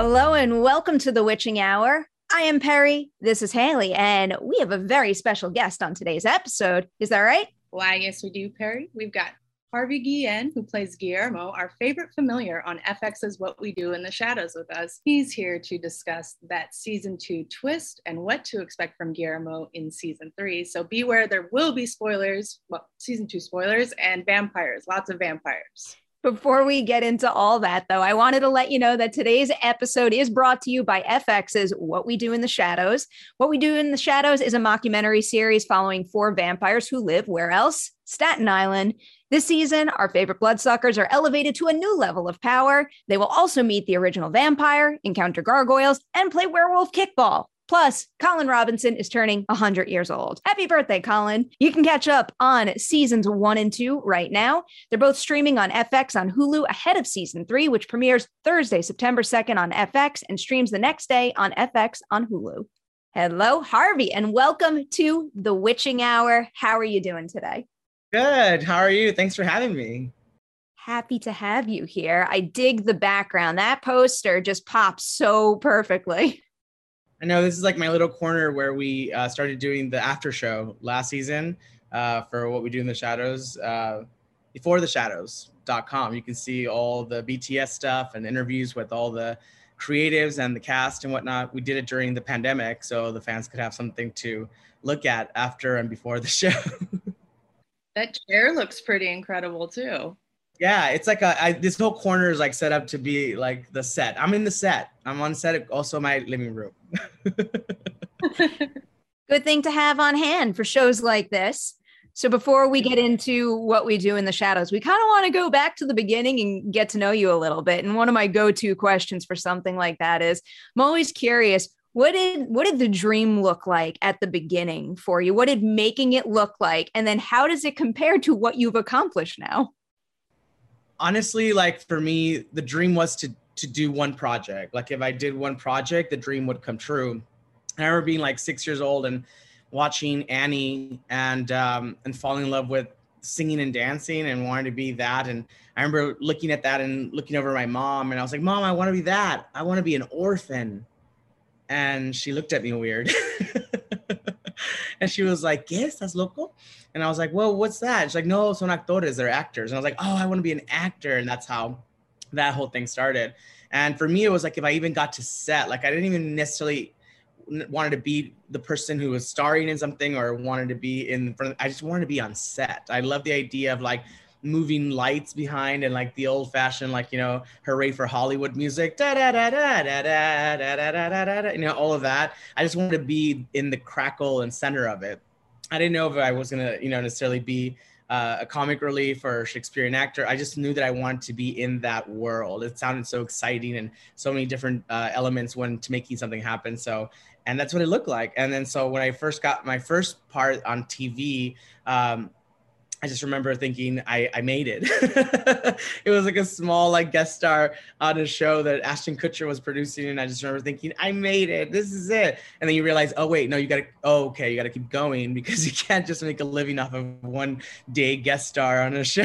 Hello and welcome to the Witching Hour. I am Perry. This is Haley, and we have a very special guest on today's episode. Is that right? Why, yes, we do, Perry. We've got Harvey Guillen, who plays Guillermo, our favorite familiar on FX's What We Do in the Shadows with us. He's here to discuss that season two twist and what to expect from Guillermo in season three. So beware, there will be spoilers, well, season two spoilers, and vampires, lots of vampires. Before we get into all that, though, I wanted to let you know that today's episode is brought to you by FX's What We Do in the Shadows. What We Do in the Shadows is a mockumentary series following four vampires who live where else? Staten Island. This season, our favorite bloodsuckers are elevated to a new level of power. They will also meet the original vampire, encounter gargoyles, and play werewolf kickball. Plus, Colin Robinson is turning 100 years old. Happy birthday, Colin. You can catch up on seasons one and two right now. They're both streaming on FX on Hulu ahead of season three, which premieres Thursday, September 2nd on FX and streams the next day on FX on Hulu. Hello, Harvey, and welcome to the Witching Hour. How are you doing today? Good. How are you? Thanks for having me. Happy to have you here. I dig the background. That poster just pops so perfectly. I know this is like my little corner where we uh, started doing the after show last season uh, for what we do in the shadows. Uh, before the shadows.com, you can see all the BTS stuff and interviews with all the creatives and the cast and whatnot. We did it during the pandemic, so the fans could have something to look at after and before the show. that chair looks pretty incredible too. Yeah, it's like a I, this whole corner is like set up to be like the set. I'm in the set. I'm on set. Also, my living room. Good thing to have on hand for shows like this. So before we get into what we do in the shadows, we kind of want to go back to the beginning and get to know you a little bit. And one of my go-to questions for something like that is I'm always curious, what did what did the dream look like at the beginning for you? What did making it look like? And then how does it compare to what you've accomplished now? Honestly, like for me, the dream was to to do one project. Like if I did one project, the dream would come true. I remember being like six years old and watching Annie and um, and falling in love with singing and dancing and wanting to be that. And I remember looking at that and looking over my mom and I was like, Mom, I want to be that. I want to be an orphan. And she looked at me weird. and she was like, Yes, that's local. And I was like, Well, what's that? She's like, No, son actores, they're actors. And I was like, Oh, I want to be an actor. And that's how that whole thing started. And for me, it was like if I even got to set, like I didn't even necessarily wanted to be the person who was starring in something or wanted to be in front. Of, I just wanted to be on set. I love the idea of like moving lights behind and like the old fashioned like you know hooray for hollywood music da da da da da da da da da da da you know all of that i just wanted to be in the crackle and center of it i didn't know if i was gonna you know necessarily be uh, a comic relief or Shakespearean actor. I just knew that I wanted to be in that world. It sounded so exciting and so many different uh, elements when to making something happen. So, and that's what it looked like. And then so when I first got my first part on TV, um, I just remember thinking I, I made it. it was like a small like guest star on a show that Ashton Kutcher was producing, and I just remember thinking I made it. This is it. And then you realize, oh wait, no, you gotta. Oh, okay, you gotta keep going because you can't just make a living off of one day guest star on a show.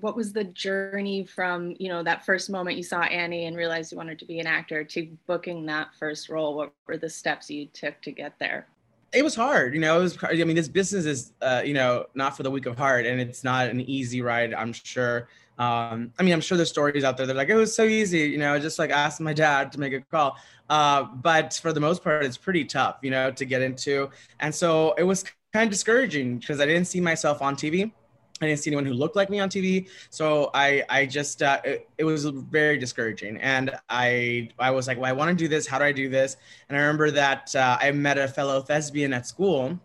what was the journey from you know that first moment you saw Annie and realized you wanted to be an actor to booking that first role? What were the steps you took to get there? It was hard, you know. It was. I mean, this business is, uh, you know, not for the weak of heart, and it's not an easy ride. I'm sure. Um, I mean, I'm sure there's stories out there that are like it was so easy, you know, just like asking my dad to make a call. Uh, but for the most part, it's pretty tough, you know, to get into. And so it was kind of discouraging because I didn't see myself on TV. I didn't see anyone who looked like me on TV, so I I just uh, it, it, was very discouraging, and I I was like, well, I want to do this. How do I do this? And I remember that uh, I met a fellow thespian at school,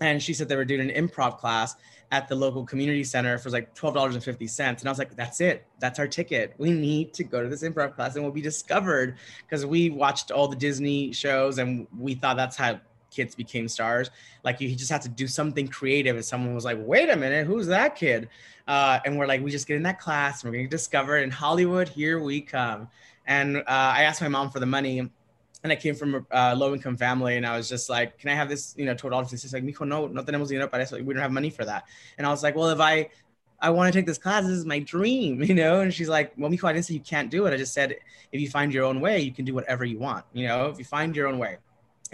and she said they were doing an improv class at the local community center for like twelve dollars and fifty cents, and I was like, that's it, that's our ticket. We need to go to this improv class, and we'll be discovered because we watched all the Disney shows, and we thought that's how kids became stars. Like you just had to do something creative, and someone was like, "Wait a minute, who's that kid?" Uh, and we're like, "We just get in that class, and we're gonna discover in Hollywood. Here we come." And uh, I asked my mom for the money, and I came from a uh, low income family, and I was just like, "Can I have this? You know, dollars?" And she's like, "Mijo, no, no tenemos dinero para eso. We don't have money for that." And I was like, "Well, if I I want to take this class. This is my dream, you know? And she's like, well, Miko, I didn't say you can't do it. I just said, if you find your own way, you can do whatever you want, you know, if you find your own way.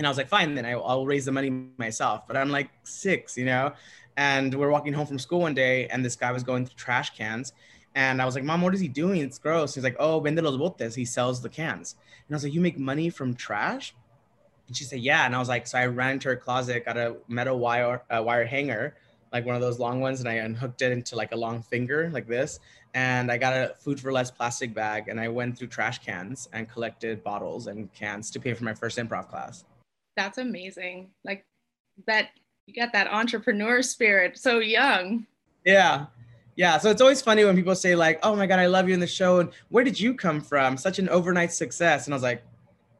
And I was like, fine, then I, will raise the money myself. But I'm like six, you know? And we're walking home from school one day and this guy was going through trash cans. And I was like, Mom, what is he doing? It's gross. He's like, Oh, vende los botes. He sells the cans. And I was like, You make money from trash? And she said, Yeah. And I was like, So I ran into her closet, got a metal wire uh, wire hanger, like one of those long ones, and I unhooked it into like a long finger like this. And I got a food for less plastic bag, and I went through trash cans and collected bottles and cans to pay for my first improv class. That's amazing. Like that, you got that entrepreneur spirit so young. Yeah. Yeah, so it's always funny when people say like, "Oh my god, I love you in the show," and where did you come from? Such an overnight success, and I was like,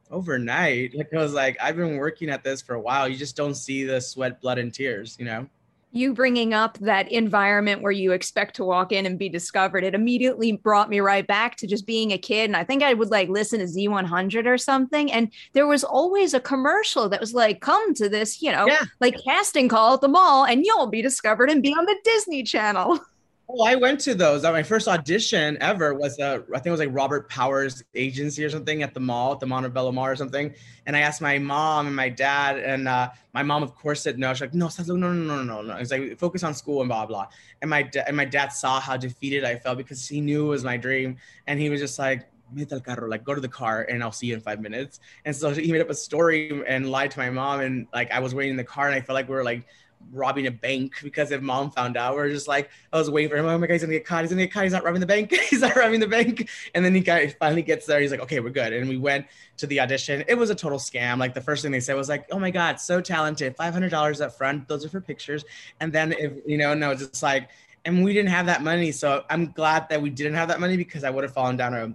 overnight. Like I was like, I've been working at this for a while. You just don't see the sweat, blood, and tears, you know you bringing up that environment where you expect to walk in and be discovered it immediately brought me right back to just being a kid. And i think i would like listen to z100 or something. And there was always a commercial that was like come to this you know yeah. like casting call at the mall and you'll be discovered and be on the disney channel Oh, I went to those. My first audition ever was uh, I think it was like Robert Powers agency or something at the mall, at the Montebello Mall or something. And I asked my mom and my dad, and uh, my mom, of course, said no. She's like, no, no, no, no, no, no. It's like focus on school and blah blah. And my da- and my dad saw how defeated I felt because he knew it was my dream, and he was just like, Mete al carro, like go to the car and I'll see you in five minutes. And so he made up a story and lied to my mom. And like I was waiting in the car and I felt like we were like robbing a bank because if mom found out, we are just like, I was waiting for him. Oh my God, he's gonna get caught. He's gonna get caught. He's not robbing the bank. he's not robbing the bank. And then he finally gets there. He's like, okay, we're good. And we went to the audition. It was a total scam. Like the first thing they said was like, oh my God, so talented. $500 up front. Those are for pictures. And then if, you know, no, it's just like, and we didn't have that money. So I'm glad that we didn't have that money because I would have fallen down a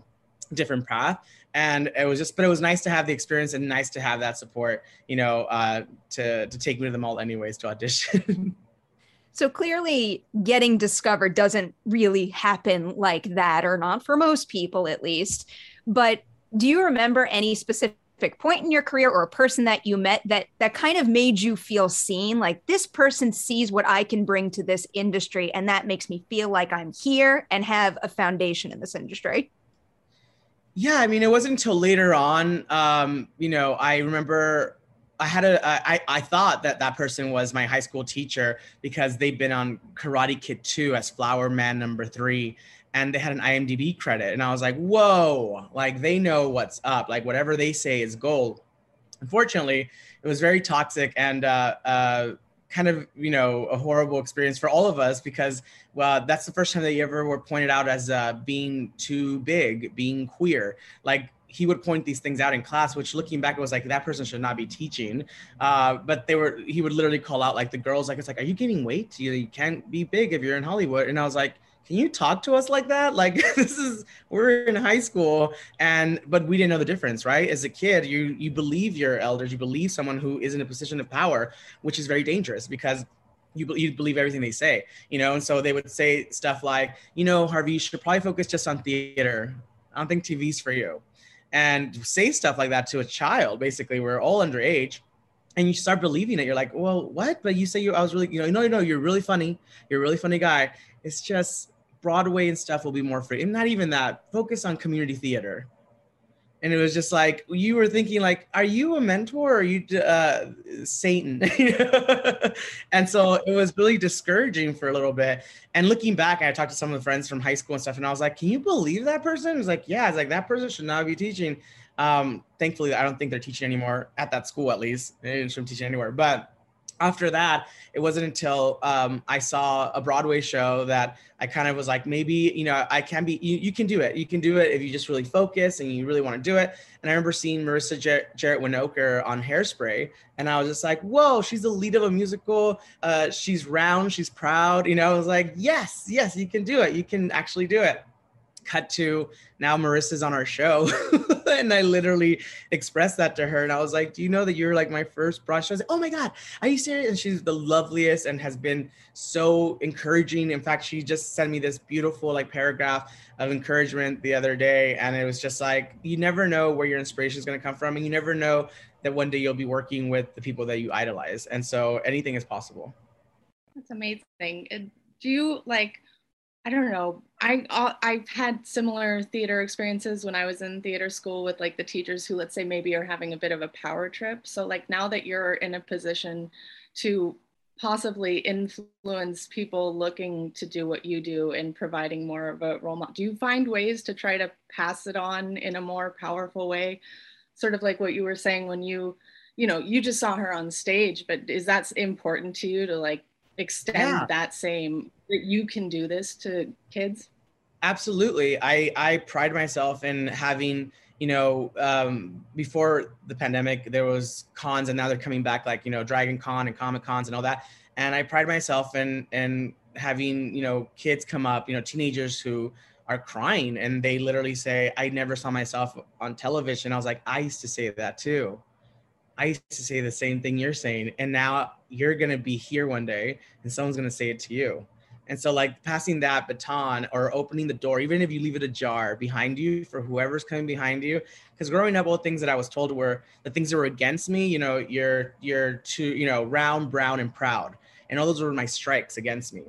different path and it was just but it was nice to have the experience and nice to have that support you know uh, to to take me to the mall anyways to audition. So clearly getting discovered doesn't really happen like that or not for most people at least. But do you remember any specific point in your career or a person that you met that that kind of made you feel seen? Like this person sees what i can bring to this industry and that makes me feel like i'm here and have a foundation in this industry yeah, I mean, it wasn't until later on. Um, you know, I remember I had a I I thought that that person was my high school teacher because they'd been on Karate Kid 2 as Flower Man number 3 and they had an IMDb credit and I was like, "Whoa, like they know what's up. Like whatever they say is gold." Unfortunately, it was very toxic and uh, uh, kind of you know a horrible experience for all of us because well that's the first time that you ever were pointed out as uh, being too big being queer. Like he would point these things out in class which looking back it was like that person should not be teaching. Uh, but they were he would literally call out like the girls like it's like are you gaining weight? You, you can't be big if you're in hollywood. And i was like can you talk to us like that? Like this is we're in high school and but we didn't know the difference right? As a kid you you believe your elders you believe someone who is in a position of power which is very dangerous because you, you believe everything they say you know? And so they would say stuff like you know harvey you should probably focus just on theater. I don't think tv's for you. And say stuff like that to a child basically we're all underage and you start believing it. You're like well what? But you say you i was really you know no no you're really funny. You're a really funny guy. It's just Broadway and stuff will be more free. And not even that, focus on community theater. And it was just like, you were thinking like, are you a mentor or are you uh, Satan? and so it was really discouraging for a little bit. And looking back, I talked to some of the friends from high school and stuff, and I was like, can you believe that person? It was like, yeah, it's like that person should not be teaching. Um, thankfully, I don't think they're teaching anymore at that school, at least. They shouldn't teach anywhere. But after that, it wasn't until um, I saw a Broadway show that I kind of was like, maybe, you know, I can be, you, you can do it. You can do it if you just really focus and you really want to do it. And I remember seeing Marissa Jar- Jaret Winokur on Hairspray. And I was just like, whoa, she's the lead of a musical. Uh, she's round, she's proud. You know, I was like, yes, yes, you can do it. You can actually do it cut to now Marissa's on our show. and I literally expressed that to her. And I was like, Do you know that you're like my first brush? I was like, Oh my God, are you serious? And she's the loveliest and has been so encouraging. In fact, she just sent me this beautiful like paragraph of encouragement the other day. And it was just like, you never know where your inspiration is going to come from. And you never know that one day you'll be working with the people that you idolize. And so anything is possible. That's amazing. Do you like I don't know. I uh, I've had similar theater experiences when I was in theater school with like the teachers who let's say maybe are having a bit of a power trip. So like now that you're in a position to possibly influence people looking to do what you do and providing more of a role model, do you find ways to try to pass it on in a more powerful way? Sort of like what you were saying when you, you know, you just saw her on stage, but is that important to you to like extend yeah. that same that you can do this to kids? Absolutely. I I pride myself in having you know um, before the pandemic there was cons and now they're coming back like you know Dragon Con and Comic Cons and all that. And I pride myself in in having you know kids come up, you know teenagers who are crying and they literally say, "I never saw myself on television." I was like, I used to say that too. I used to say the same thing you're saying, and now you're gonna be here one day, and someone's gonna say it to you. And so, like passing that baton or opening the door, even if you leave it ajar behind you for whoever's coming behind you. Because growing up, all things that I was told were the things that were against me. You know, you're you're too, you know, round, brown, and proud, and all those were my strikes against me.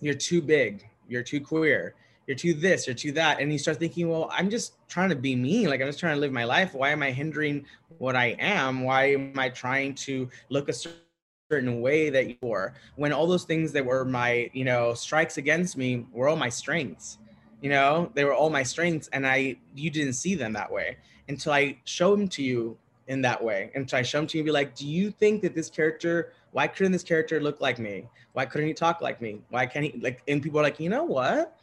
You're too big. You're too queer. You're too this. You're too that. And you start thinking, well, I'm just trying to be me. Like I'm just trying to live my life. Why am I hindering what I am? Why am I trying to look a certain way that you were when all those things that were my you know strikes against me were all my strengths you know they were all my strengths and i you didn't see them that way until i show them to you in that way until i show them to you and be like do you think that this character why couldn't this character look like me why couldn't he talk like me why can't he like and people are like you know what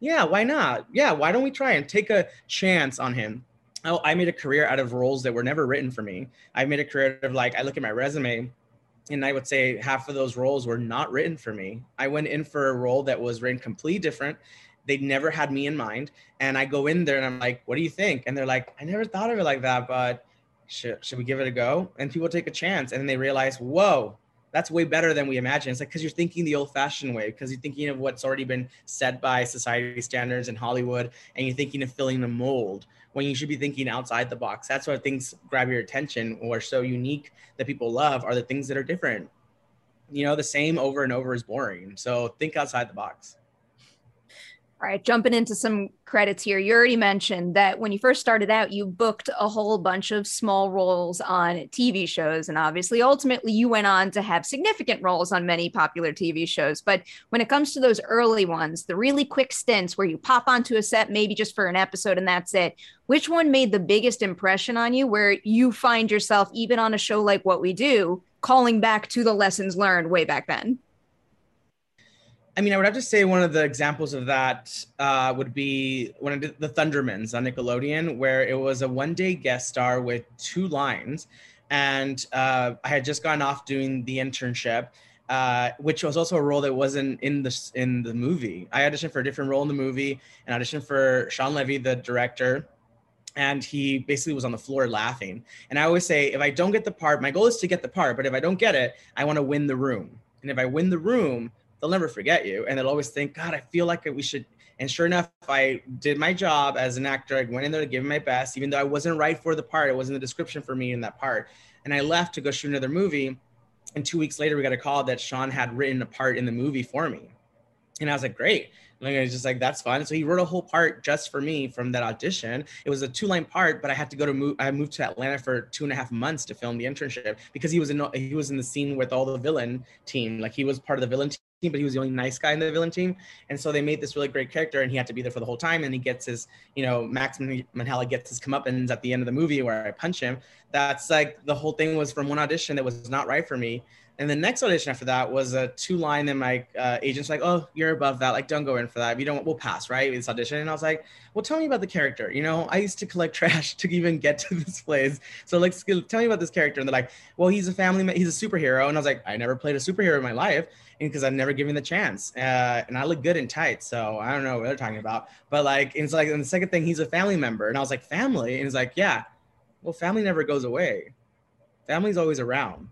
yeah why not yeah why don't we try and take a chance on him oh, I made a career out of roles that were never written for me. I made a career of like I look at my resume and I would say half of those roles were not written for me. I went in for a role that was written completely different. They never had me in mind. And I go in there and I'm like, what do you think? And they're like, I never thought of it like that, but should, should we give it a go? And people take a chance and then they realize, whoa, that's way better than we imagine. It's like because you're thinking the old-fashioned way, because you're thinking of what's already been set by society standards in Hollywood, and you're thinking of filling the mold when you should be thinking outside the box. That's why things grab your attention or so unique that people love are the things that are different. You know, the same over and over is boring. So think outside the box. All right, jumping into some credits here. You already mentioned that when you first started out, you booked a whole bunch of small roles on TV shows. And obviously, ultimately, you went on to have significant roles on many popular TV shows. But when it comes to those early ones, the really quick stints where you pop onto a set, maybe just for an episode and that's it, which one made the biggest impression on you where you find yourself, even on a show like What We Do, calling back to the lessons learned way back then? I mean, I would have to say one of the examples of that uh, would be when I did the Thundermans on Nickelodeon, where it was a one-day guest star with two lines, and uh, I had just gone off doing the internship, uh, which was also a role that wasn't in the in the movie. I auditioned for a different role in the movie, and auditioned for Shawn Levy, the director, and he basically was on the floor laughing. And I always say, if I don't get the part, my goal is to get the part, but if I don't get it, I want to win the room. And if I win the room, they'll never forget you and they'll always think god i feel like we should and sure enough i did my job as an actor. I went in there to give my best even though i wasn't right for the part. It wasn't the description for me in that part. And i left to go shoot another movie and two weeks later we got a call that shawn had written a part in the movie for me. And i was like great like I was just like, that's fun. So he wrote a whole part just for me from that audition. It was a two line part, but I had to go to move. I moved to Atlanta for two and a half months to film the internship because he was in he was in the scene with all the villain team. Like he was part of the villain team, but he was the only nice guy in the villain team. And so they made this really great character, and he had to be there for the whole time. And he gets his, you know, Max Minghella gets his comeuppance at the end of the movie where I punch him. That's like the whole thing was from one audition that was not right for me and the next audition after that was a two line, and my uh, agent's like, "Oh, you're above that. Like, don't go in for that. If you don't, we'll pass, right? This audition." And I was like, "Well, tell me about the character. You know, I used to collect trash to even get to this place. So, like, tell me about this character." And they're like, "Well, he's a family. He's a superhero." And I was like, "I never played a superhero in my life." because I've never given the chance. Uh, and I look good in tights, so I don't know what they're talking about. But like, it's like, and the second thing, he's a family member, and I was like, family, and he's like, yeah, well, family never goes away. Family's always around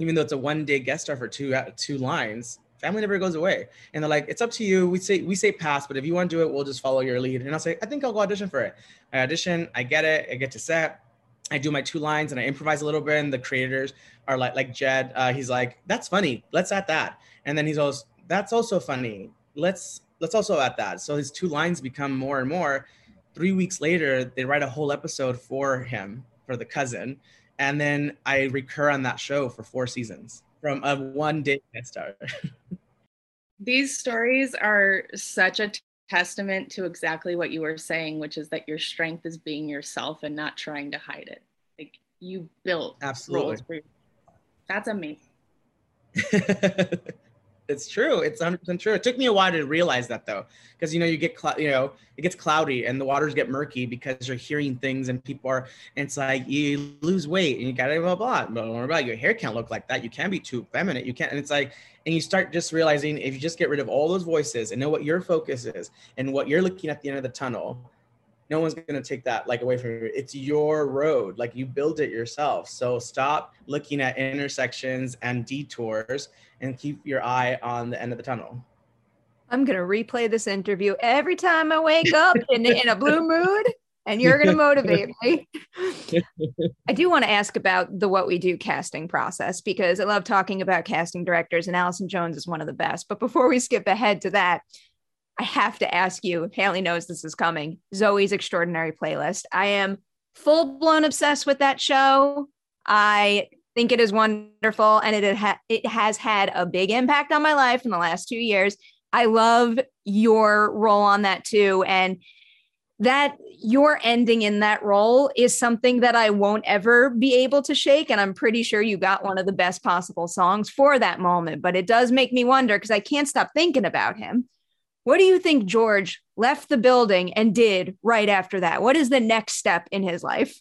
even though it's a one day guest star for two uh, two lines family never goes away and they're like it's up to you we say we say pass but if you want to do it we'll just follow your lead and i'll say i think i'll go audition for it i audition i get it i get to set i do my two lines and i improvise a little bit and the creators are like like jed uh, he's like that's funny let's add that and then he's always that's also funny let's let's also add that. So his two lines become more and more. Three weeks later, they write a whole episode for him, for the cousin. And then I recur on that show for four seasons from a one day guest star. These stories are such a testament to exactly what you were saying, which is that your strength is being yourself and not trying to hide it. Like you built absolutely. That's amazing. it's true. It's 100% true. It took me a while to realize that though, because you know you get cl- you know it gets cloudy and the waters get murky because you're hearing things and people are. And it's like you lose weight and you gotta blah blah blah blah blah. Your hair can't look like that. You can't be too feminine. You can't. And it's like and you start just realizing if you just get rid of all those voices and know what your focus is and what you're looking at the end of the tunnel no one's going to take that like away from you it's your road like you build it yourself so stop looking at intersections and detours and keep your eye on the end of the tunnel i'm going to replay this interview every time i wake up in, in a blue mood and you're going to motivate me. I do want to ask about the What We Do casting process because I love talking about casting directors, and Allison Jones is one of the best. But before we skip ahead to that, I have to ask you, Haley knows this is coming. Zoey's Extraordinary Playlist. I am full blown obsessed with that show. I think it is wonderful and it, ha- it has had a big impact on my life in the last two years. I love your role on that too. And that your ending in that role is something that I won't ever be able to shake. And I'm pretty sure you got one of the best possible songs for that moment. But it does make me wonder because I can't stop thinking about him. What do you think George left the building and did right after that? What is the next step in his life?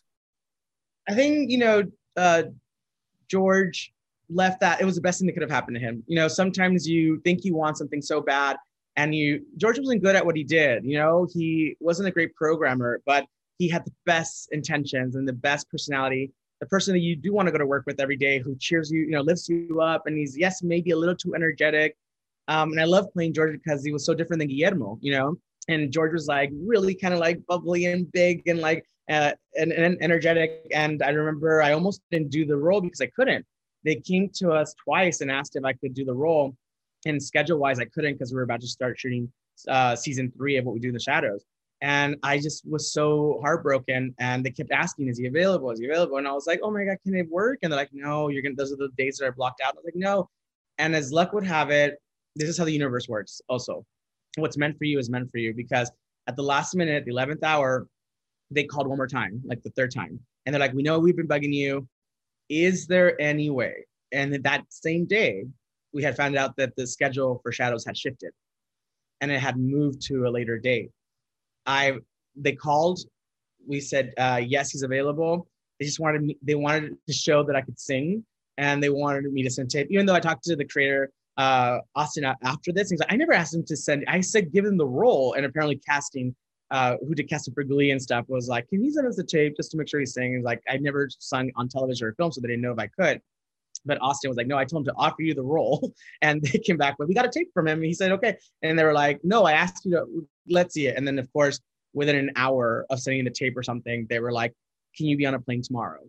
I think, you know, uh, George left that. It was the best thing that could have happened to him. You know, sometimes you think you want something so bad and you, George wasn't good at what he did. You know, he wasn't a great programmer, but he had the best intentions and the best personality. The person that you do want to go to work with every day who cheers you, you know, lifts you up. And he's, yes, maybe a little too energetic, um, and I love playing George because he was so different than Guillermo, you know. And George was like really kind of like bubbly and big and like uh, and, and energetic. And I remember I almost didn't do the role because I couldn't. They came to us twice and asked if I could do the role. And schedule wise, I couldn't because we were about to start shooting uh, season three of What We Do in the Shadows. And I just was so heartbroken. And they kept asking, "Is he available? Is he available?" And I was like, "Oh my god, can it work?" And they're like, "No, you're gonna. Those are the days that are blocked out." I was like, "No." And as luck would have it, this is how the universe works also. What's meant for you is meant for you because at the last minute the 11th hour they called one more time like the third time. And they're like we know we've been bugging you. Is there any way? And that same day we had found out that the schedule for shadows had shifted and it had moved to a later date. I they called. We said uh, yes he's available. They just wanted me they wanted to show that i could sing and they wanted me to send tape even though i talked to the creator uh, Austin after this. He's like, I never asked him to send. I said, give him the role, and apparently casting, uh, who did casting for Glee and stuff, was like, can you send us the tape just to make sure he's singing? He's like, I never sung on television or film, so they didn't know if I could. But Austin was like, no, I told him to offer you the role, and they came back, but we got a tape from him. he said, okay, and they were like, no, I asked you to let's see it, and then of course, within an hour of sending the tape or something, they were like, can you be on a plane tomorrow?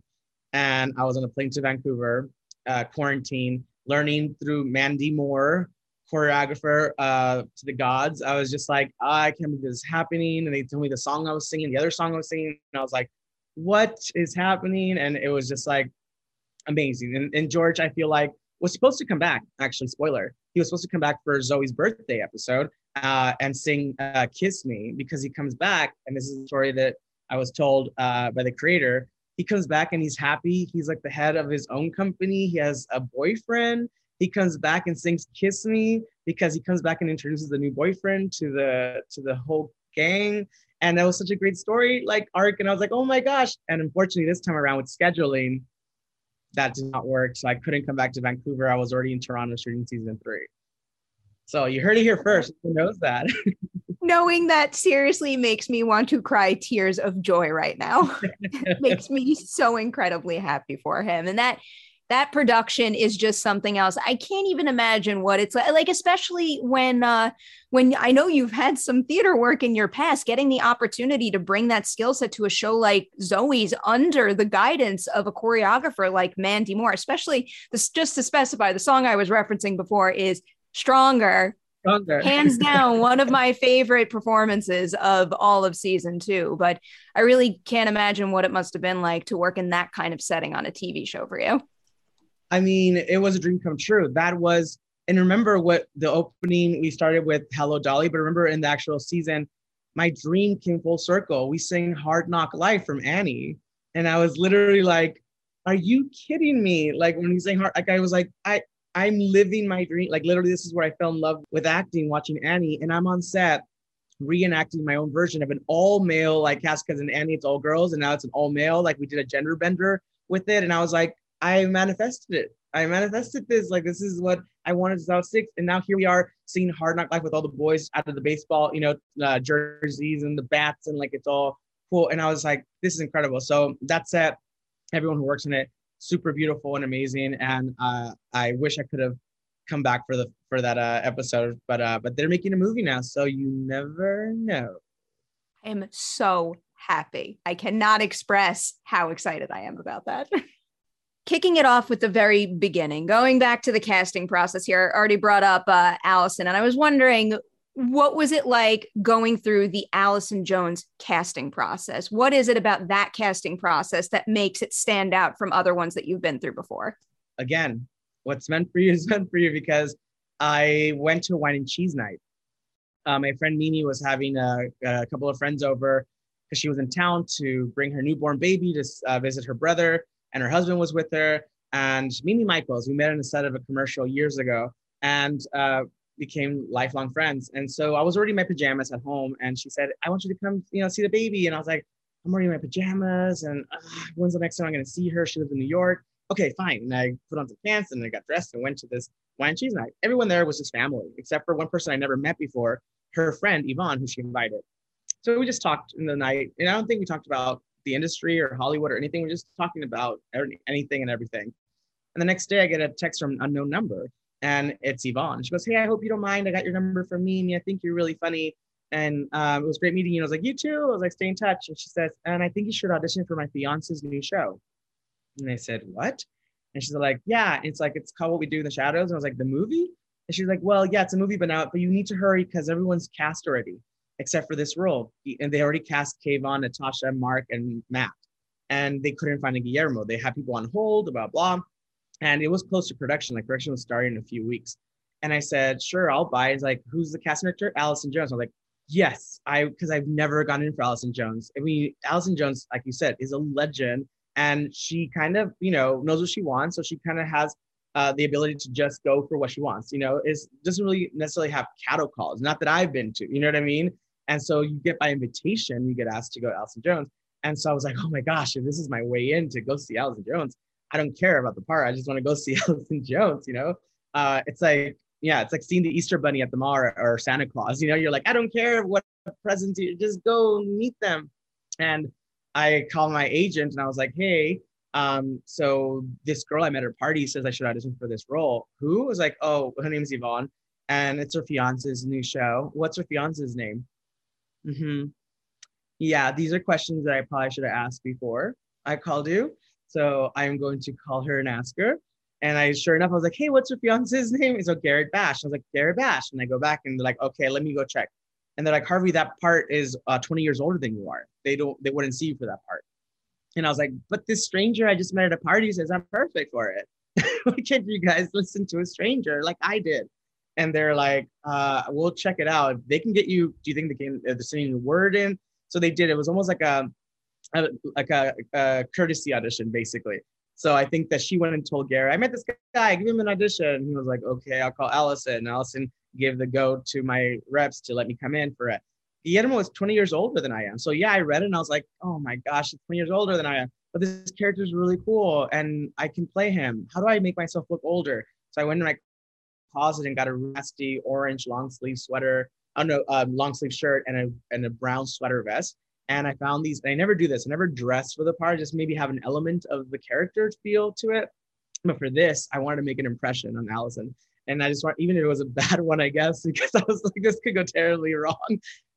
And I was on a plane to Vancouver, uh, quarantine learning through Mandy Moore, choreographer uh, to the gods. I was just like, I can't believe this is happening. And they told me the song I was singing, the other song I was singing. And I was like, what is happening? And it was just like amazing. And, and George, I feel like, was supposed to come back, actually, spoiler. He was supposed to come back for Zoey's birthday episode uh, and sing uh, Kiss Me because he comes back. And this is a story that I was told uh, by the creator he comes back and he's happy. He's like the head of his own company. He has a boyfriend. He comes back and sings "Kiss Me" because he comes back and introduces the new boyfriend to the to the whole gang. And that was such a great story, like arc. And I was like, oh my gosh. And unfortunately, this time around with scheduling, that did not work. So I couldn't come back to Vancouver. I was already in Toronto shooting season three. So you heard it here first. Who knows that? knowing that seriously makes me want to cry tears of joy right now. makes me so incredibly happy for him. And that that production is just something else. I can't even imagine what it's like, like especially when uh when I know you've had some theater work in your past, getting the opportunity to bring that skill set to a show like Zoey's under the guidance of a choreographer like Mandy Moore, especially this just to specify the song I was referencing before is stronger stronger. Hands down, one of my favorite performances of all of season two. But I really can't imagine what it must have been like to work in that kind of setting on a TV show for you. I mean, it was a dream come true. That was, and remember what the opening we started with Hello Dolly, but remember in the actual season, my dream came full circle. We sang Hard Knock Life from Annie. And I was literally like, are you kidding me? Like when he's saying hard, like I was like, I I'm living my dream. Like literally, this is where I fell in love with acting, watching Annie, and I'm on set reenacting my own version of an all male like cast because in Annie it's all girls and now it's an all male. Like we did a gender bender with it, and I was like, I manifested it. I manifested this. Like this is what I wanted since I was Six, and now here we are seeing Hard Knock Life with all the boys out of the baseball, you know, uh, jerseys and the bats, and like it's all cool. And I was like, this is incredible. So that's it. Everyone who works in it, super beautiful and amazing. And uh, I wish I could have come back for the for that uh, episode, but uh, but they're making a movie now, so you never know. I am so happy. I cannot express how excited I am about that. Kicking it off with the very beginning, going back to the casting process here, I already brought up uh, Allison, and I was wondering what was it like going through the Allison Jones casting process? What is it about that casting process that makes it stand out from other ones that you've been through before? Again, what's meant for you is meant for you because I went to wine and cheese night. Uh, my friend Mimi was having a, a couple of friends over because she was in town to bring her newborn baby to uh, visit her brother, and her husband was with her. And Mimi Michaels, we met on a set of a commercial years ago, and uh, became lifelong friends. And so I was already in my pajamas at home, and she said, "I want you to come, you know, see the baby." And I was like, "I'm already in my pajamas, and uh, when's the next time I'm going to see her? She lives in New York." Okay, fine. And I put on some pants and I got dressed and went to this wine cheese night. Everyone there was just family, except for one person I never met before, her friend Yvonne, who she invited. So we just talked in the night, and I don't think we talked about the industry or Hollywood or anything. We're just talking about anything and everything. And the next day, I get a text from an unknown number, and it's Yvonne. She goes, "Hey, I hope you don't mind. I got your number from Mimi. I think you're really funny, and um, it was great meeting you." I was like, "You too." I was like, "Stay in touch." And she says, "And I think you should audition for my fiance's new show." And I said, "What?" And she's like, "Yeah, it's like it's called What We Do in the Shadows." And I was like, "The movie?" And she's like, "Well, yeah, it's a movie, but now, but you need to hurry because everyone's cast already, except for this role, and they already cast Kayvan, Natasha, Mark, and Matt, and they couldn't find a Guillermo. They had people on hold, blah blah." And it was close to production. Like production was starting in a few weeks. And I said, sure, I'll buy. It's like, who's the casting director? Allison Jones. I'm like, yes, I because I've never gone in for Allison Jones. I mean, Allison Jones, like you said, is a legend, and she kind of, you know, knows what she wants. So she kind of has uh, the ability to just go for what she wants. You know, is doesn't really necessarily have cattle calls. Not that I've been to. You know what I mean? And so you get by invitation, you get asked to go to Allison Jones. And so I was like, oh my gosh, if this is my way in to go see Allison Jones, I don't care about the part. I just want to go see Allison Jones, you know? Uh, it's like, yeah, it's like seeing the Easter Bunny at the mall or, or Santa Claus. You know, you're like, I don't care what presents you, just go meet them. And I called my agent and I was like, hey, um, so this girl I met at a party says I should audition for this role. Who? I was like, oh, her name's Yvonne, and it's her fiance's new show. What's her fiance's name? Mm-hmm. Yeah, these are questions that I probably should have asked before I called you. So I'm going to call her and ask her. And I, sure enough, I was like, hey, what's your fiance's name? He's like, Garrett Basch. I was like, Garrett Basch. And I go back and they're like, okay, let me go check. And they're like, Harvey, that part is uh, 20 years older than you are. They don't, they wouldn't see you for that part. And I was like, but this stranger I just met at a party says I'm perfect for it. Why can't you guys listen to a stranger like I did? And they're like, uh, we'll check it out. If they can get you, do you think they can, uh, they're sending a word in? So they did. It was almost like a like a, a, courtesy audition, basically. So I think that she went and told Gary, I met this guy, give him an audition. And he was like, okay, I'll call Allison. And Allison gave the go to my reps to let me come in for it. Guillermo was 20 years older than I am. So yeah, I read it and I was like, oh my gosh, he's 20 years older than I am. But this character is really cool and I can play him. How do I make myself look older? So I went in my closet and got a rusty orange long sleeve sweater, oh no, um, long sleeve shirt and a, and a brown sweater vest and I found these. I never do this. I never dress for the part. Just maybe have an element of the character feel to it. But for this, I wanted to make an impression on Allison, and I just want, even if it was a bad one, I guess, because I was like, this could go terribly wrong.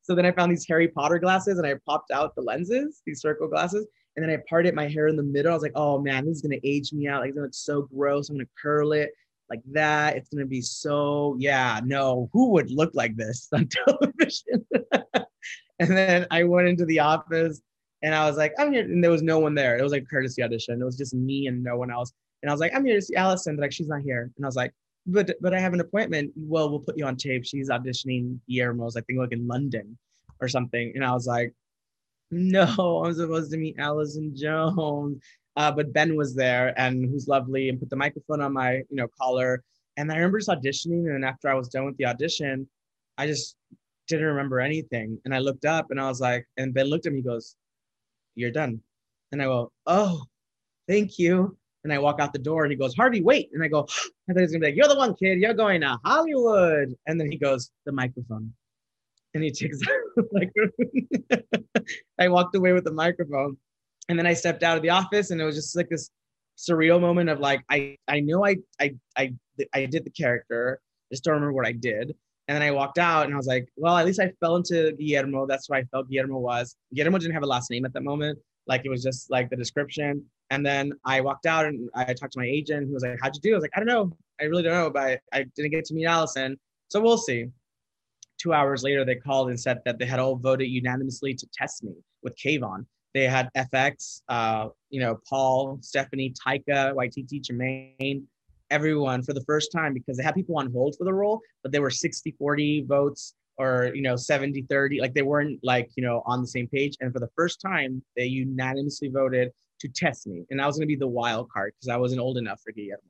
So then I found these Harry Potter glasses, and I popped out the lenses, these circle glasses, and then I parted my hair in the middle. I was like, oh man, this is gonna age me out. Like, it's so gross. I'm gonna curl it like that. It's gonna be so yeah, no, who would look like this on television? and then I went into the office and I was like, I'm here, and there was no one there. It was like a courtesy audition. It was just me and no one else. And I was like, I'm here to see Allison. They're like, she's not here. And I was like, but but I have an appointment. Well, we'll put you on tape. She's auditioning Guillermo's, I think like in London or something. And I was like, no, I'm supposed to meet Allison Jones. Uh, but Ben was there and who's lovely and put the microphone on my, you know, collar. And I remember just auditioning. And after I was done with the audition, I just didn't remember anything. And I looked up and I was like, and Ben looked at me, he goes, You're done. And I go, Oh, thank you. And I walk out the door and he goes, Harvey, wait. And I go, I thought he's gonna be like, You're the one kid, you're going to Hollywood. And then he goes, The microphone. And he takes out the microphone. I walked away with the microphone. And then I stepped out of the office and it was just like this surreal moment of like, I I know I I I I did the character. I just don't remember what I did. And then I walked out and I was like, well, at least I fell into Guillermo. That's why I felt Guillermo was. Guillermo didn't have a last name at that moment. Like it was just like the description. And then I walked out and I talked to my agent who was like, how'd you do? I was like, I don't know. I really don't know, but I, I didn't get to meet Allison. So we'll see. Two hours later, they called and said that they had all voted unanimously to test me with Kayvan. They had FX, uh, you know, Paul, Stephanie, Taika, Waititi, Jemaine, everyone for the first time because they had people on hold for the role, but they were 60 40 votes or, you know, 70 30. Like they weren't like, you know, on the same page. And for the first time, they unanimously voted to test me. And I was going to be the wild card because I wasn't old enough for Guillermo.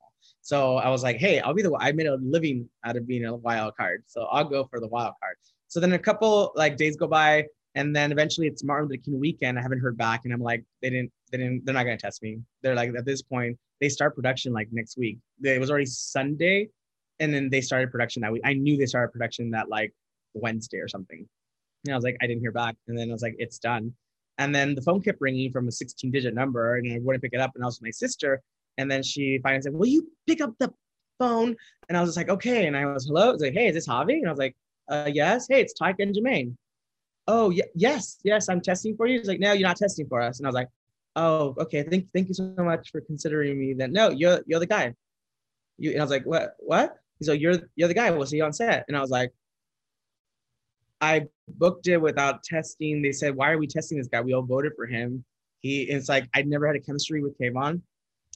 So I was like, hey, I'll be the, I made a living out of being a wild card. So I'll go for the wild card. So then a couple like days go by and then eventually it's Martin Luther King weekend. I haven't heard back and I'm like, they didn't, they didn't, they're not going to test me. They're like, at this point, they start production like next week. It was already Sunday, and then they started production that week. I knew they started production that like Wednesday or something. And I was like, I didn't hear back. And then I was like, it's done. And then the phone kept ringing from a 16 digit number, and I wouldn't pick it up. And I was with my sister. And then she finally said, Will you pick up the phone? And I was just like, Okay. And I was, Hello. I was like, Hey, is this Javi? And I was like, uh, Yes. Hey, it's Taika and Jemaine. Oh, y- yes. Yes, I'm testing for you. He's like, No, you're not testing for us. And I was like, oh, okay, thank thank you so much for considering me. Then no, you're you're the guy. You and I was like, what what? He's like, you're you're the guy. See you on set. And I was like, I booked it without testing. They said, why are we testing this guy? We all voted for him. He it's like I never had a chemistry with Kayvan.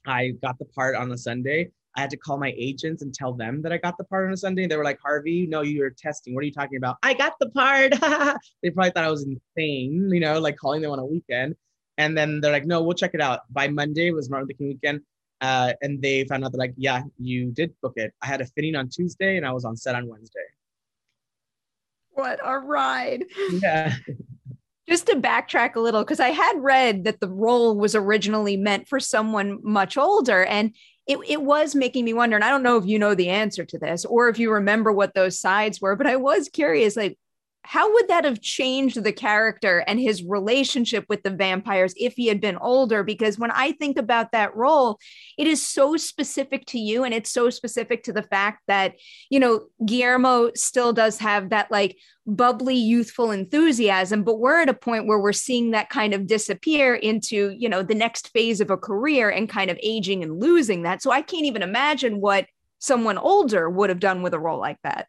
I got the part on a Sunday. I had to call my agents and tell them that I got the part on a Sunday. They were like, Harvey, no, you were testing. What are you talking about? I got the part. they probably thought I was insane, you know, like calling them on a weekend. And then they're like, no, we'll check it out. By Monday was Martin Luther King weekend. Uh, and they found out that like, yeah, you did book it. I had a fitting on Tuesday and I was on set on Wednesday. What a ride. Yeah. Just to backtrack a little, because I had read that the role was originally meant for someone much older. And it, it was making me wonder. And I don't know if you know the answer to this or if you remember what those sides were, but I was curious like, how would that have changed the character and his relationship with the vampires if he had been older? Because when i think about that role it is so specific to you and it's so specific to the fact that you know guillermo still does have that like bubbly youthful enthusiasm but we're at a point where we're seeing that kind of disappear into you know the next phase of a career and kind of aging and losing that. So i can't even imagine what someone older would have done with a role like that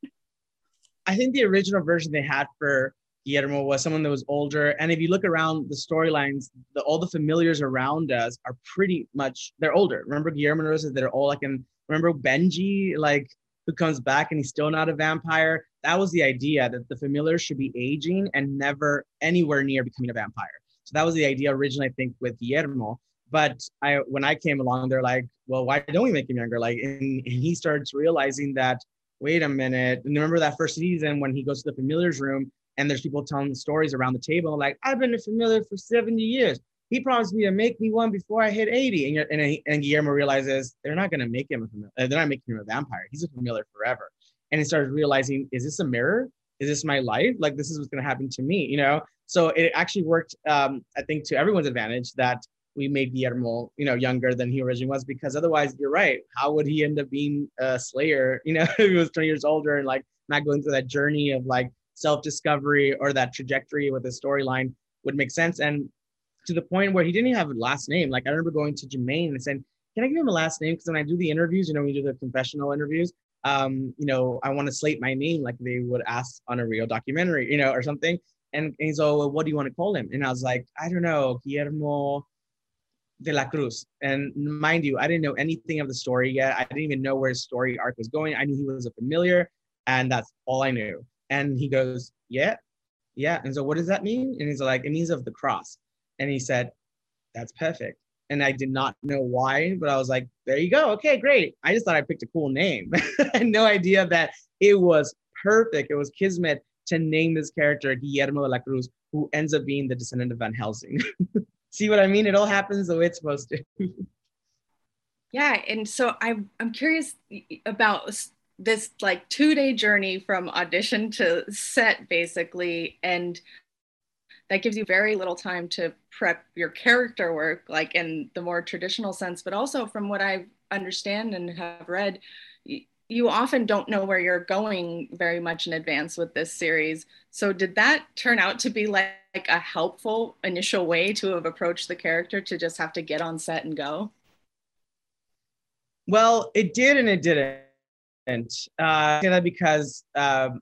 I think the original version they had for Guillermo was someone that was older. And if you look around the storylines, the, all the familiars around us are pretty much they're older. Remember Guillermo Rosa? They're all like in. Remember Benji, like who comes back and he's still not a vampire. That was the idea that the familiars should be aging and never anywhere near becoming a vampire. So that was the idea originally, I think, with Guillermo. But I, when I came along, they're like, well, why don't we make him younger? Like, and, and he starts realizing that wait a minute. And remember that first season when he goes to the familiars room and there's people telling stories around the table like, I've been a familiar for 70 years. He promised me to make me one before I hit 80. And, and, and Guillermo realizes they're not going to make him a familiar. Uh, they're not making him a vampire. He's a familiar forever. And he starts realizing, is this a mirror? Is this my life? Like this is what's going to happen to me, you know? So it actually worked, um, I think, to everyone's advantage that we made Guillermo, you know, younger than he originally was because otherwise, you're right. How would he end up being a Slayer? You know, if he was 20 years older and like not going through that journey of like self-discovery or that trajectory with the storyline would make sense. And to the point where he didn't even have a last name. Like I remember going to Jemaine and saying, can I give him a last name? Because when I do the interviews, you know, we do the confessional interviews, um, you know, I want to slate my name like they would ask on a real documentary, you know, or something. And, and he's all, well, what do you want to call him? And I was like, I don't know, Guillermo de la Cruz. And mind you, I didn't know anything of the story yet. I didn't even know where his story arc was going. I knew he was a familiar, and that's all I knew. And he goes, Yeah, yeah. And so, what does that mean? And he's like, It means of the cross. And he said, That's perfect. And I did not know why, but I was like, There you go. Okay, great. I just thought I picked a cool name. I had no idea that it was perfect. It was Kismet to name this character Guillermo de la Cruz, who ends up being the descendant of Van Helsing. See what I mean? It all happens the way it's supposed to. yeah, and so I'm I'm curious about this like two day journey from audition to set basically, and that gives you very little time to prep your character work, like in the more traditional sense, but also from what I understand and have read, you often don't know where you're going very much in advance with this series. So did that turn out to be like, like a helpful initial way to have approached the character to just have to get on set and go? Well, it did and it didn't. Uh, because um,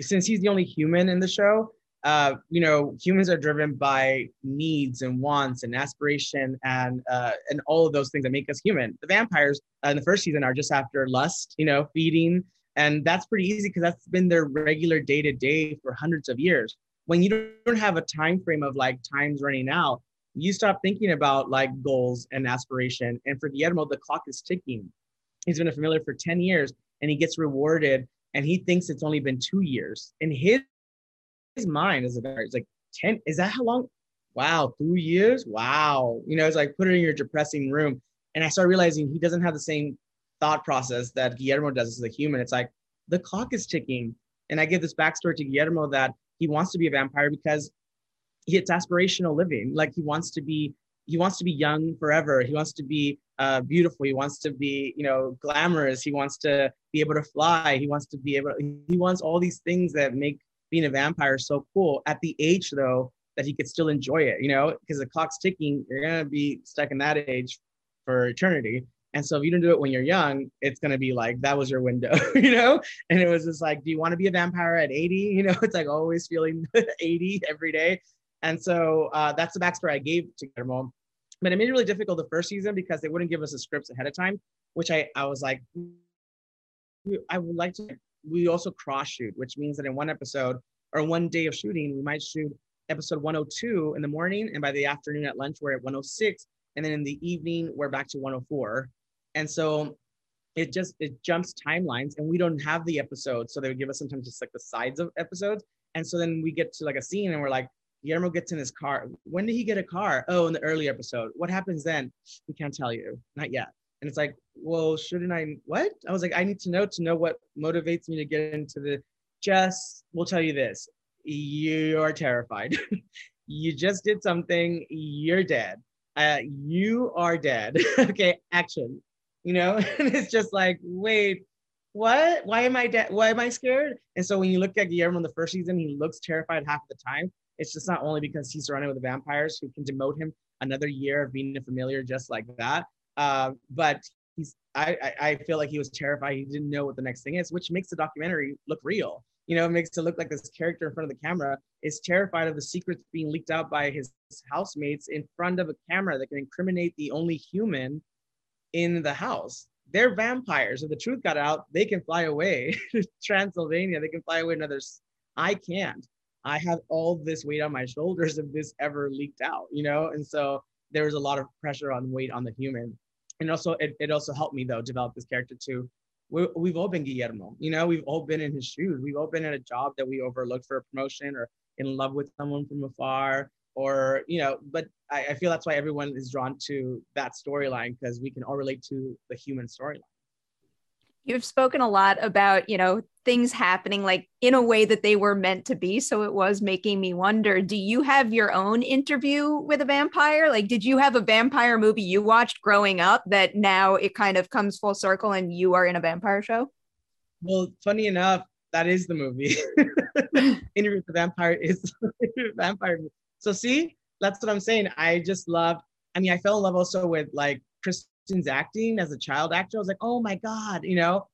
since he's the only human in the show, uh, you know, humans are driven by needs and wants and aspiration and uh, and all of those things that make us human. The vampires uh, in the first season are just after lust, you know, feeding, and that's pretty easy because that's been their regular day to day for hundreds of years. When you don't have a time frame of like time's running out, you stop thinking about like goals and aspiration. And for Guillermo, the clock is ticking. He's been a familiar for 10 years and he gets rewarded and he thinks it's only been two years. In his his mind is about it's like 10 is that how long wow two years wow you know it's like put it in your depressing room and i started realizing he doesn't have the same thought process that guillermo does as a human it's like the clock is ticking and i give this backstory to guillermo that he wants to be a vampire because it's aspirational living like he wants to be he wants to be young forever he wants to be uh, beautiful he wants to be you know glamorous he wants to be able to fly he wants to be able he wants all these things that make being a vampire so cool. At the age though that he could still enjoy it, you know, because the clock's ticking. You're gonna be stuck in that age for eternity. And so if you don't do it when you're young, it's gonna be like that was your window, you know. And it was just like, do you want to be a vampire at 80? You know, it's like always feeling 80 every day. And so uh, that's the backstory I gave to Guillermo. But it made it really difficult the first season because they wouldn't give us the scripts ahead of time, which I I was like, I would like to we also cross shoot, which means that in one episode or one day of shooting, we might shoot episode 102 in the morning, and by the afternoon at lunch, we're at 106, and then in the evening, we're back to 104. And so it just it jumps timelines, and we don't have the episodes, so they would give us sometimes just like the sides of episodes. And so then we get to like a scene, and we're like, Guillermo gets in his car. When did he get a car? Oh, in the early episode. What happens then? We can't tell you. Not yet. And it's like, well, shouldn't I? What? I was like, I need to know to know what motivates me to get into the. Just, we'll tell you this: you are terrified. you just did something. You're dead. Uh, you are dead. okay, action. You know, and it's just like, wait, what? Why am I dead? Why am I scared? And so when you look at Guillermo in the first season, he looks terrified half the time. It's just not only because he's surrounded with the vampires who can demote him another year of being a familiar just like that, uh, but he's I, I feel like he was terrified. He didn't know what the next thing is, which makes the documentary look real. You know, it makes it look like this character in front of the camera is terrified of the secrets being leaked out by his housemates in front of a camera that can incriminate the only human in the house. They're vampires. If the truth got out, they can fly away Transylvania. They can fly away to others. I can't. I have all this weight on my shoulders if this ever leaked out, you know? And so there was a lot of pressure on weight on the human and also it, it also helped me though develop this character too we, we've all been guillermo you know we've all been in his shoes we've all been at a job that we overlooked for a promotion or in love with someone from afar or you know but I, I feel that's why everyone is drawn to that storyline because we can all relate to the human storyline You've spoken a lot about, you know, things happening like in a way that they were meant to be. So it was making me wonder do you have your own interview with a vampire? Like, did you have a vampire movie you watched growing up that now it kind of comes full circle and you are in a vampire show? Well, funny enough, that is the movie. Interview with the Vampire is vampire. So see, that's what I'm saying. I just love. I mean, I fell in love also with like Kirsten Dunst's acting as a child actor, I was like, oh my God, you know,